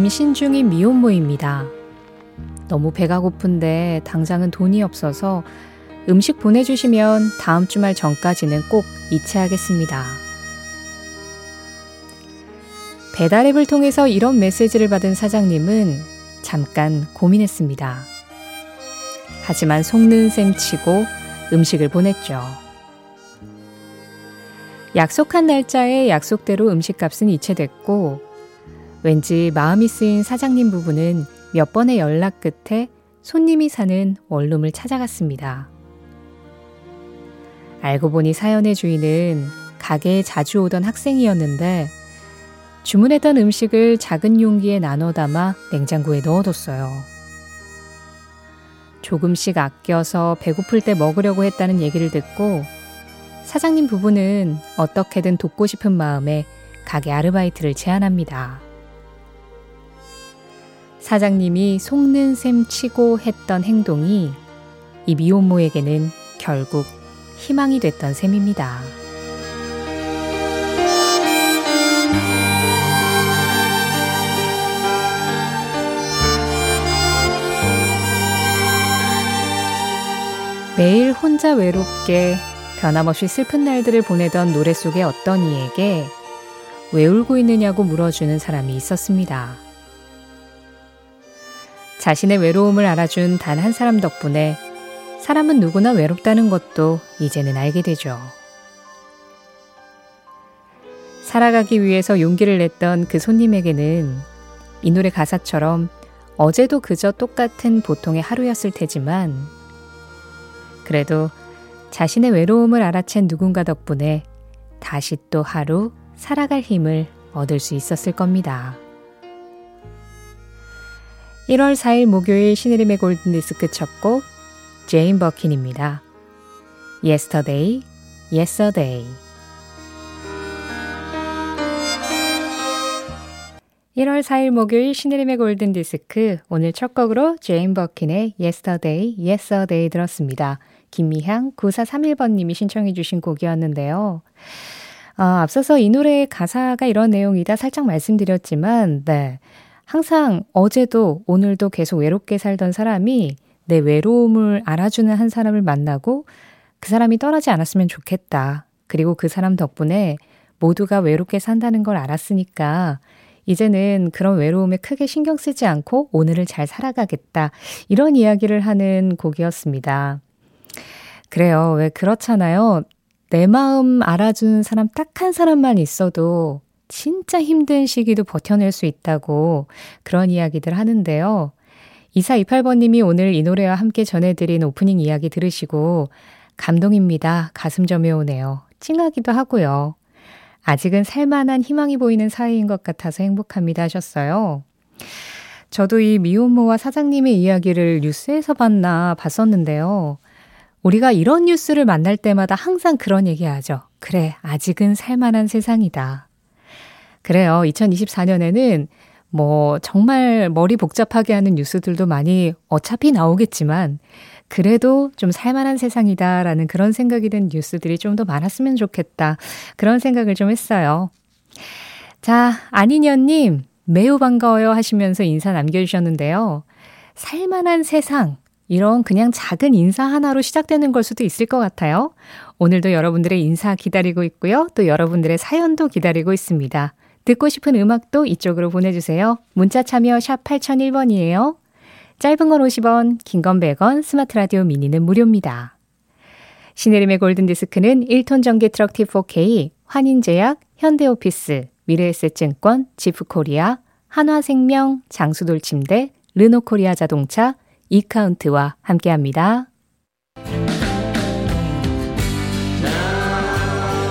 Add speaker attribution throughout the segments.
Speaker 1: 임신 중인 미혼모입니다. 너무 배가 고픈데 당장은 돈이 없어서 음식 보내주시면 다음 주말 전까지는 꼭 이체하겠습니다. 배달앱을 통해서 이런 메시지를 받은 사장님은 잠깐 고민했습니다. 하지만 속는 셈 치고 음식을 보냈죠. 약속한 날짜에 약속대로 음식값은 이체됐고 왠지 마음이 쓰인 사장님 부부는 몇 번의 연락 끝에 손님이 사는 원룸을 찾아갔습니다. 알고 보니 사연의 주인은 가게에 자주 오던 학생이었는데 주문했던 음식을 작은 용기에 나눠 담아 냉장고에 넣어뒀어요. 조금씩 아껴서 배고플 때 먹으려고 했다는 얘기를 듣고 사장님 부부는 어떻게든 돕고 싶은 마음에 가게 아르바이트를 제안합니다. 사장님이 속는 셈 치고 했던 행동이 이 미혼모에게는 결국 희망이 됐던 셈입니다. 매일 혼자 외롭게 변함없이 슬픈 날들을 보내던 노래 속의 어떤 이에게 왜 울고 있느냐고 물어주는 사람이 있었습니다. 자신의 외로움을 알아준 단 한 사람 덕분에 사람은 누구나 외롭다는 것도 이제는 알게 되죠. 살아가기 위해서 용기를 냈던 그 손님에게는 이 노래 가사처럼 어제도 그저 똑같은 보통의 하루였을 테지만 그래도 자신의 외로움을 알아챈 누군가 덕분에 다시 또 하루 살아갈 힘을 얻을 수 있었을 겁니다. 1월 4일 목요일 신혜림의 골든디스크 첫 곡 제인 버킨입니다. Yesterday Yes a Day 1월 4일 목요일 신혜림의 골든디스크 오늘 첫 곡으로 제인 버킨의 Yesterday Yes a Day 들었습니다. 김미향 9431번님이 신청해 주신 곡이었는데요. 아, 앞서서 이 노래의 가사가 이런 내용이다 살짝 말씀드렸지만, 네. 항상 어제도 오늘도 계속 외롭게 살던 사람이 내 외로움을 알아주는 한 사람을 만나고 그 사람이 떠나지 않았으면 좋겠다. 그리고 그 사람 덕분에 모두가 외롭게 산다는 걸 알았으니까 이제는 그런 외로움에 크게 신경 쓰지 않고 오늘을 잘 살아가겠다. 이런 이야기를 하는 곡이었습니다. 그래요. 왜 그렇잖아요. 내 마음 알아주는 사람 딱 한 사람만 있어도 진짜 힘든 시기도 버텨낼 수 있다고 그런 이야기들 하는데요. 2428번님이 오늘 이 노래와 함께 전해드린 오프닝 이야기 들으시고 감동입니다. 가슴 점여오네요. 찡하기도 하고요. 아직은 살만한 희망이 보이는 사이인 것 같아서 행복합니다 하셨어요. 저도 이 미혼모와 사장님의 이야기를 뉴스에서 봤나 봤었는데요. 우리가 이런 뉴스를 만날 때마다 항상 그런 얘기 하죠. 그래, 아직은 살만한 세상이다. 그래요. 2024년에는 뭐 정말 머리 복잡하게 하는 뉴스들도 많이 어차피 나오겠지만 그래도 좀 살만한 세상이다라는 그런 생각이 든 뉴스들이 좀 더 많았으면 좋겠다. 그런 생각을 좀 했어요. 자, 안인현님, 매우 반가워요 하시면서 인사 남겨주셨는데요. 살만한 세상, 이런 그냥 작은 인사 하나로 시작되는 걸 수도 있을 것 같아요. 오늘도 여러분들의 인사 기다리고 있고요. 또 여러분들의 사연도 기다리고 있습니다. 듣고 싶은 음악도 이쪽으로 보내주세요. 문자 참여 샵 8001번이에요. 짧은 건 50원, 긴 건 100원, 스마트 라디오 미니는 무료입니다. 신혜림의 골든디스크는 1톤 전기 트럭 T4K, 환인제약, 현대오피스, 미래에셋증권, 지프코리아, 한화생명, 장수돌침대, 르노코리아 자동차, 이카운트와 함께합니다.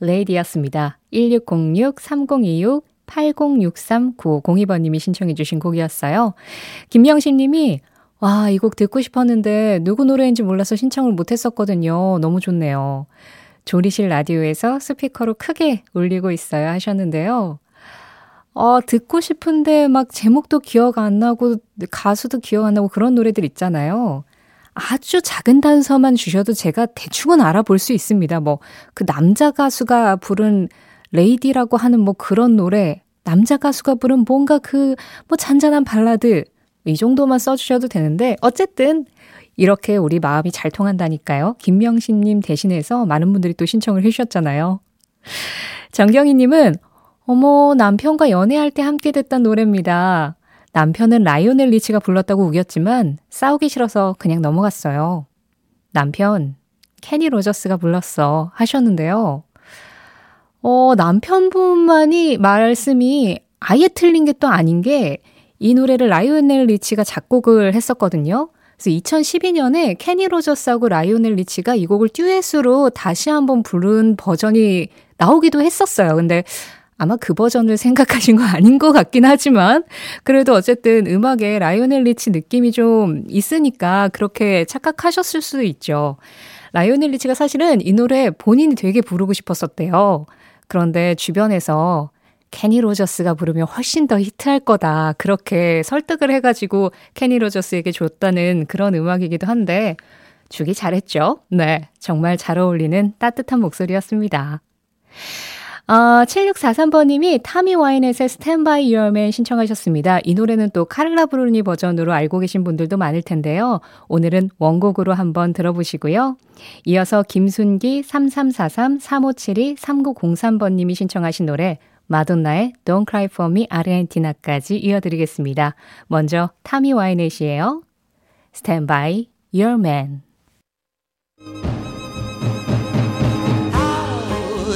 Speaker 1: Lady였습니다. 1606-3026 80639502번님이 신청해 주신 곡이었어요. 김명신 님이 와, 이 곡 듣고 싶었는데 누구 노래인지 몰라서 신청을 못 했었거든요. 너무 좋네요. 조리실 라디오에서 스피커로 크게 울리고 있어요 하셨는데요. 어, 듣고 싶은데 막 제목도 기억 안 나고 가수도 기억 안 나고 그런 노래들 있잖아요. 아주 작은 단서만 주셔도 제가 대충은 알아볼 수 있습니다. 뭐, 그 남자 가수가 부른 레이디라고 하는 뭐 그런 노래, 남자 가수가 부른 뭔가 그 뭐 잔잔한 발라드, 이 정도만 써주셔도 되는데, 어쨌든, 이렇게 우리 마음이 잘 통한다니까요. 김명신님 대신해서 많은 분들이 또 신청을 해주셨잖아요. 정경희님은, 어머, 남편과 연애할 때 함께 듣던 노래입니다. 남편은 라이오넬 리치가 불렀다고 우겼지만 싸우기 싫어서 그냥 넘어갔어요. 남편, 케니 로저스가 불렀어. 하셨는데요. 어, 남편분만이 말씀이 아예 틀린 게 또 아닌 게 이 노래를 라이오넬 리치가 작곡을 했었거든요. 그래서 2012년에 케니 로저스하고 라이오넬 리치가 이 곡을 듀엣으로 다시 한번 부른 버전이 나오기도 했었어요. 근데 아마 그 버전을 생각하신 거 아닌 것 같긴 하지만 그래도 어쨌든 음악에 라이오넬 리치 느낌이 좀 있으니까 그렇게 착각하셨을 수도 있죠. 라이오넬 리치가 사실은 이 노래 본인이 되게 부르고 싶었었대요. 그런데 주변에서 케니 로저스가 부르면 훨씬 더 히트할 거다. 그렇게 설득을 해가지고 케니 로저스에게 줬다는 그런 음악이기도 한데 주기 잘했죠? 네. 정말 잘 어울리는 따뜻한 목소리였습니다. 아, 7643번님이 타미 By Your Man 신청하셨습니다. 이 노래는 또 카를라 브루니 버전으로 알고 계신 분들도 많을 텐데요. 오늘은 원곡으로 한번 들어보시고요. 이어서 김순기 3343-3572-3903번님이 신청하신 노래 마돈나의 Don't Cry For Me 아르헨티나까지 이어드리겠습니다. 먼저 타미 By Your Man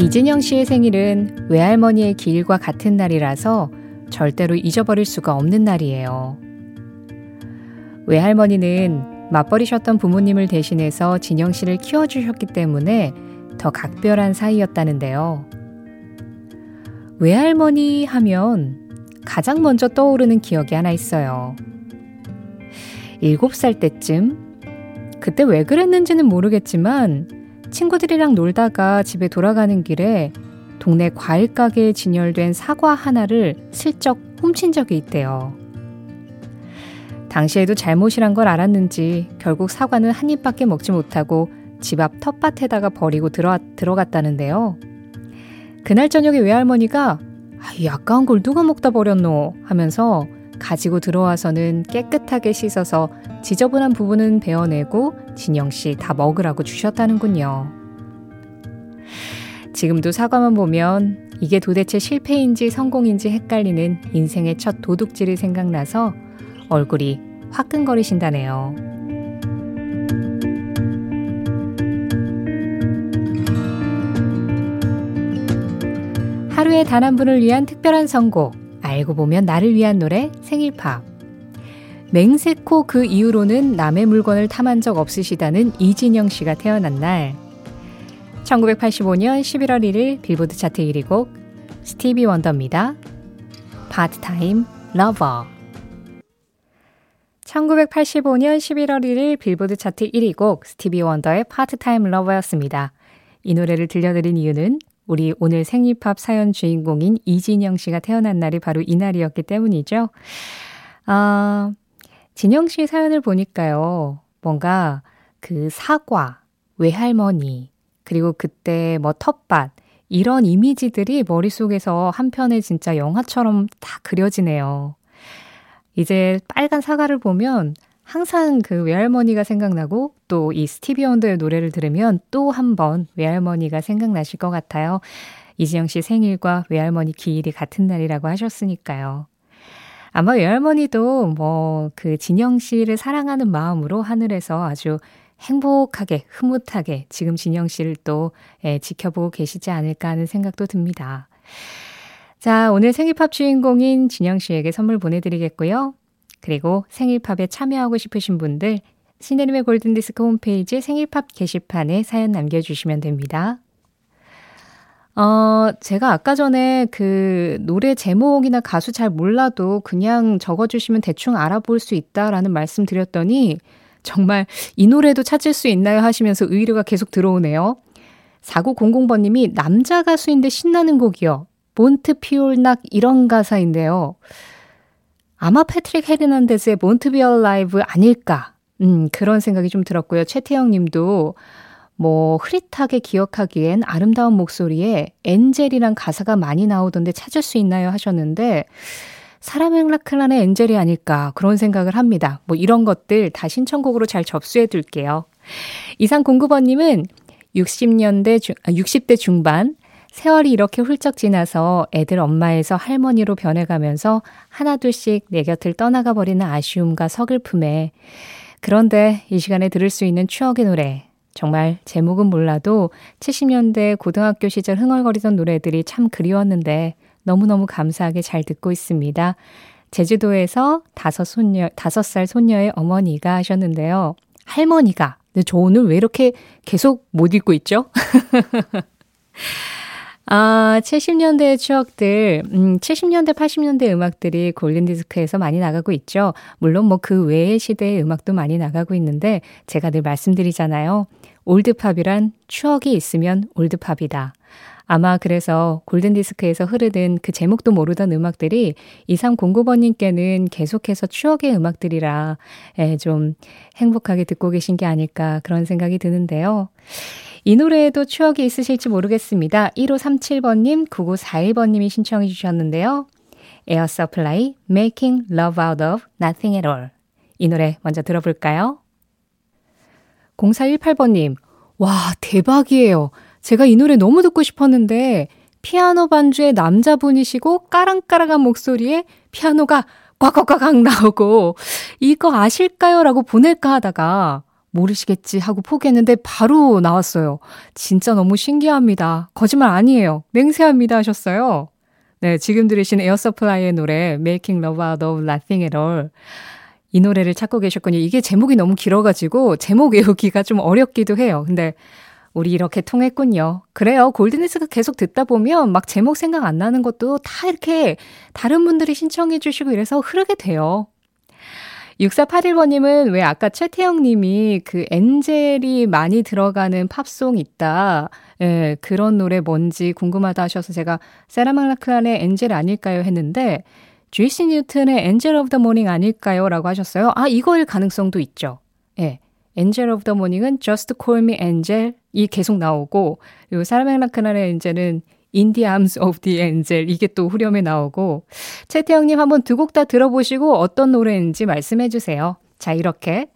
Speaker 1: 이진영 씨의 생일은 외할머니의 기일과 같은 날이라서 절대로 잊어버릴 수가 없는 날이에요. 외할머니는 맞벌이셨던 부모님을 대신해서 진영 씨를 키워주셨기 때문에 더 각별한 사이였다는데요. 외할머니 하면 가장 먼저 떠오르는 기억이 하나 있어요. 7살 때쯤, 그때 왜 그랬는지는 모르겠지만, 친구들이랑 놀다가 집에 돌아가는 길에 동네 과일 가게에 진열된 사과 하나를 슬쩍 훔친 적이 있대요. 당시에도 잘못이란 걸 알았는지 결국 사과는 한 입밖에 먹지 못하고 집 앞 텃밭에다가 버리고 들어, 들어갔다는데요. 그날 저녁에 외할머니가 아, 이 아까운 걸 누가 먹다 버렸노 하면서 가지고 들어와서는 깨끗하게 씻어서 지저분한 부분은 베어내고 진영 씨 다 먹으라고 주셨다는군요. 지금도 사과만 보면 이게 도대체 실패인지 성공인지 헷갈리는 인생의 첫 도둑질이 생각나서 얼굴이 화끈거리신다네요. 하루에 단 한 분을 위한 특별한 선곡. 알고 보면 나를 위한 노래 생일팝. 맹세코 그 이후로는 남의 물건을 탐한 적 없으시다는 이진영 씨가 태어난 날. 1985년 11월 1일 빌보드 차트 1위 곡 스티비 원더입니다. Part-Time Lover 1985년 11월 1일 빌보드 차트 1위 곡 스티비 원더의 Part-Time Lover였습니다. 이 노래를 들려드린 이유는 우리 오늘 생일팝 사연 주인공인 이진영 씨가 태어난 날이 바로 이날이었기 때문이죠. 아, 진영 씨 사연을 보니까요. 뭔가 그 사과, 외할머니, 그리고 그때 뭐 텃밭, 이런 이미지들이 머릿속에서 한편에 진짜 영화처럼 다 그려지네요. 이제 빨간 사과를 보면 항상 그 외할머니가 생각나고 또 이 스티비 원더의 노래를 들으면 또 한 번 외할머니가 생각나실 것 같아요. 이지영 씨 생일과 외할머니 기일이 같은 날이라고 하셨으니까요. 아마 외할머니도 뭐 그 진영 씨를 사랑하는 마음으로 하늘에서 아주 행복하게, 흐뭇하게 지금 진영 씨를 또 예, 지켜보고 계시지 않을까 하는 생각도 듭니다. 자, 오늘 생일팝 주인공인 진영 씨에게 선물 보내드리겠고요. 그리고 생일팝에 참여하고 싶으신 분들 신혜림의 골든디스크 홈페이지 생일팝 게시판에 사연 남겨주시면 됩니다. 어, 제가 아까 전에 그 노래 제목이나 가수 잘 몰라도 그냥 적어주시면 대충 알아볼 수 있다라는 말씀 드렸더니 정말 이 노래도 찾을 수 있나요 하시면서 의뢰가 계속 들어오네요. 4900번님이 남자 가수인데 신나는 곡이요. 몬트 피올낙 이런 가사인데요. 아마 패트릭 헤르난데즈의 Born to Be Alive 아닐까. 음, 그런 생각이 좀 들었고요. 최태영 님도 뭐 흐릿하게 기억하기엔 아름다운 목소리에 엔젤이란 가사가 많이 나오던데 찾을 수 있나요 하셨는데 사람의 라클란의 엔젤이 아닐까 그런 생각을 합니다. 뭐 이런 것들 다 신청곡으로 잘 접수해 둘게요. 이상 공구번님은 60년대 중, 아, 60대 중반 세월이 이렇게 훌쩍 지나서 애들 엄마에서 할머니로 변해가면서 하나둘씩 내 곁을 떠나가 버리는 아쉬움과 서글픔에 그런데 이 시간에 들을 수 있는 추억의 노래 정말 제목은 몰라도 70년대 고등학교 시절 흥얼거리던 노래들이 참 그리웠는데 너무너무 감사하게 잘 듣고 있습니다. 제주도에서 다섯 손녀, 다섯 살 손녀의 어머니가 하셨는데요. 할머니가. 근데 저 오늘 왜 이렇게 계속 못 읽고 있죠? 아, 70년대의 추억들, 음, 70년대, 80년대 음악들이 골든디스크에서 많이 나가고 있죠. 물론 뭐 그 외의 시대의 음악도 많이 나가고 있는데, 제가 늘 말씀드리잖아요. 올드팝이란 추억이 있으면 올드팝이다. 아마 그래서 골든디스크에서 흐르는 그 제목도 모르던 음악들이 2309번님께는 계속해서 추억의 음악들이라 예, 좀 행복하게 듣고 계신 게 아닐까 그런 생각이 드는데요. 이 노래에도 추억이 있으실지 모르겠습니다. 1537번님, 9941번님이 신청해 주셨는데요. 에어 서플라이 Making Love Out of Nothing at All 이 노래 먼저 들어볼까요? 0418번님, 와, 대박이에요. 제가 이 노래 너무 듣고 싶었는데 피아노 반주의 남자분이시고 까랑까랑한 목소리에 피아노가 꽉꽉꽉 나오고 이거 아실까요? 라고 보낼까 하다가 모르시겠지 하고 포기했는데 바로 나왔어요. 진짜 너무 신기합니다. 거짓말 아니에요. 맹세합니다 하셨어요. 네, 지금 들으신 에어서플라이의 노래 Making Love Out of Nothing at All 이 노래를 찾고 계셨군요. 이게 제목이 너무 길어가지고 제목 외우기가 좀 어렵기도 해요. 근데 우리 이렇게 통했군요. 그래요. 골든디스크 계속 듣다 보면 막 제목 생각 안 나는 것도 다 이렇게 다른 분들이 신청해 주시고 이래서 흐르게 돼요. 6481번님은 왜 아까 최태영 님이 그 엔젤이 많이 들어가는 팝송 있다. 예, 그런 노래 뭔지 궁금하다 하셔서 제가 세라말라크란의 엔젤 아닐까요? 했는데, 주스 뉴튼의 Angel of the Morning 아닐까요? 라고 하셨어요. 아, 이거일 가능성도 있죠. 예. Angel of the Morning은 Just Call Me Angel 이 계속 나오고 요 사라 맥라클란의 Angel은 The Arms of the Angel 이게 또 후렴에 나오고 최태영님 한번 두 곡 다 들어보시고 어떤 노래인지 말씀해 주세요. 자 이렇게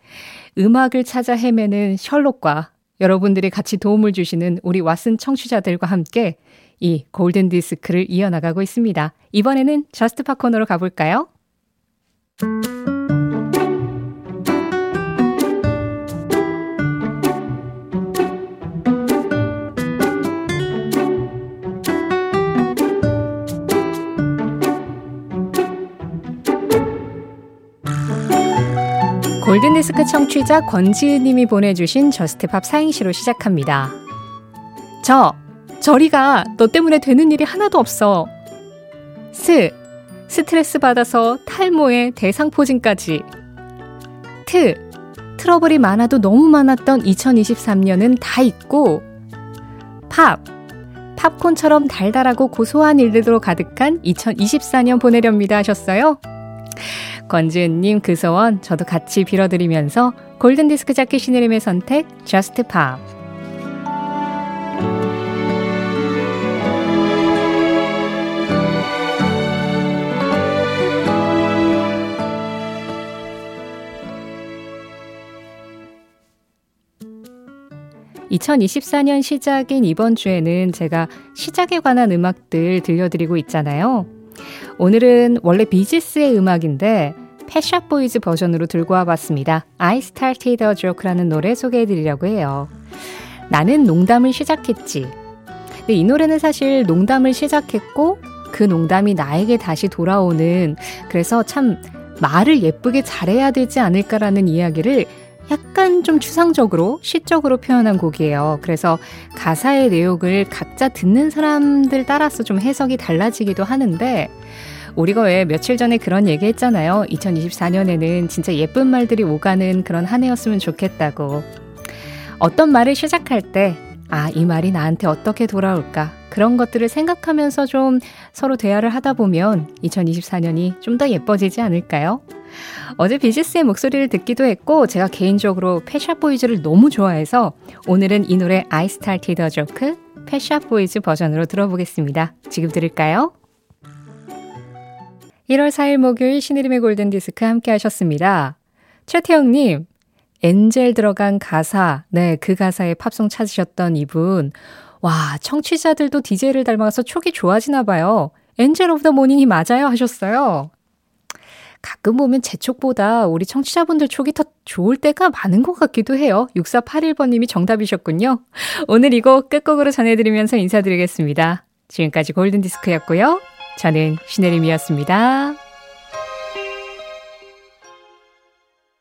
Speaker 1: 음악을 찾아 헤매는 셜록과 여러분들이 같이 도움을 주시는 우리 왓슨 청취자들과 함께 이 골든 디스크를 이어나가고 있습니다. 이번에는 Just Pop 코너로 가볼까요? 골든디스크 청취자 권지은님이 보내주신 Just Pop 사행시로 시작합니다. 저, 저리가 너 때문에 되는 일이 하나도 없어. 스, 스트레스 받아서 탈모에 대상포진까지. 트, 트러블이 많아도 너무 많았던 2023년은 다 잊고. 팝, 팝콘처럼 달달하고 고소한 일들로 가득한 2024년 보내렵니다 하셨어요. 권지은님 그 소원, 저도 같이 빌어드리면서 골든디스크 자켓 신혜림의 선택 Just (2024년) 시작인 이번 주에는 제가 시작에 관한 음악들 들려드리고 있잖아요. 오늘은 원래 비지스의 음악인데 패샷 보이즈 버전으로 들고 와봤습니다. I Started a Joke라는 노래 소개해드리려고 해요. 나는 농담을 시작했지. 근데 이 노래는 사실 농담을 시작했고 그 농담이 나에게 다시 돌아오는 그래서 참 말을 예쁘게 잘해야 되지 않을까라는 이야기를 약간 좀 추상적으로 시적으로 표현한 곡이에요. 그래서 가사의 내용을 각자 듣는 사람들 따라서 좀 해석이 달라지기도 하는데 우리가 왜 며칠 전에 그런 얘기 했잖아요. 2024년에는 진짜 예쁜 말들이 오가는 그런 한 해였으면 좋겠다고. 어떤 말을 시작할 때, 아, 이 말이 나한테 어떻게 돌아올까? 그런 것들을 생각하면서 좀 서로 대화를 하다 보면 2024년이 좀 더 예뻐지지 않을까요? 어제 비지스의 목소리를 듣기도 했고 제가 개인적으로 패샷 보이즈를 너무 좋아해서 오늘은 이 노래 I Started a Joke Pet Shop Boys 버전으로 들어보겠습니다. 지금 들을까요? 1월 4일 목요일 신혜림의 골든디스크 함께 하셨습니다. 최태영님, angel 들어간 가사, 네, 그 가사에 팝송 찾으셨던 이분. 와, 청취자들도 DJ를 닮아서 촉이 좋아지나 봐요. Angel of the Morning이 맞아요 하셨어요. 가끔 보면 제 촉보다 우리 청취자분들 촉이 더 좋을 때가 많은 것 같기도 해요. 6481번님이 정답이셨군요. 오늘 이곡 끝곡으로 전해드리면서 인사드리겠습니다. 지금까지 골든디스크였고요. 저는 신혜림이었습니다.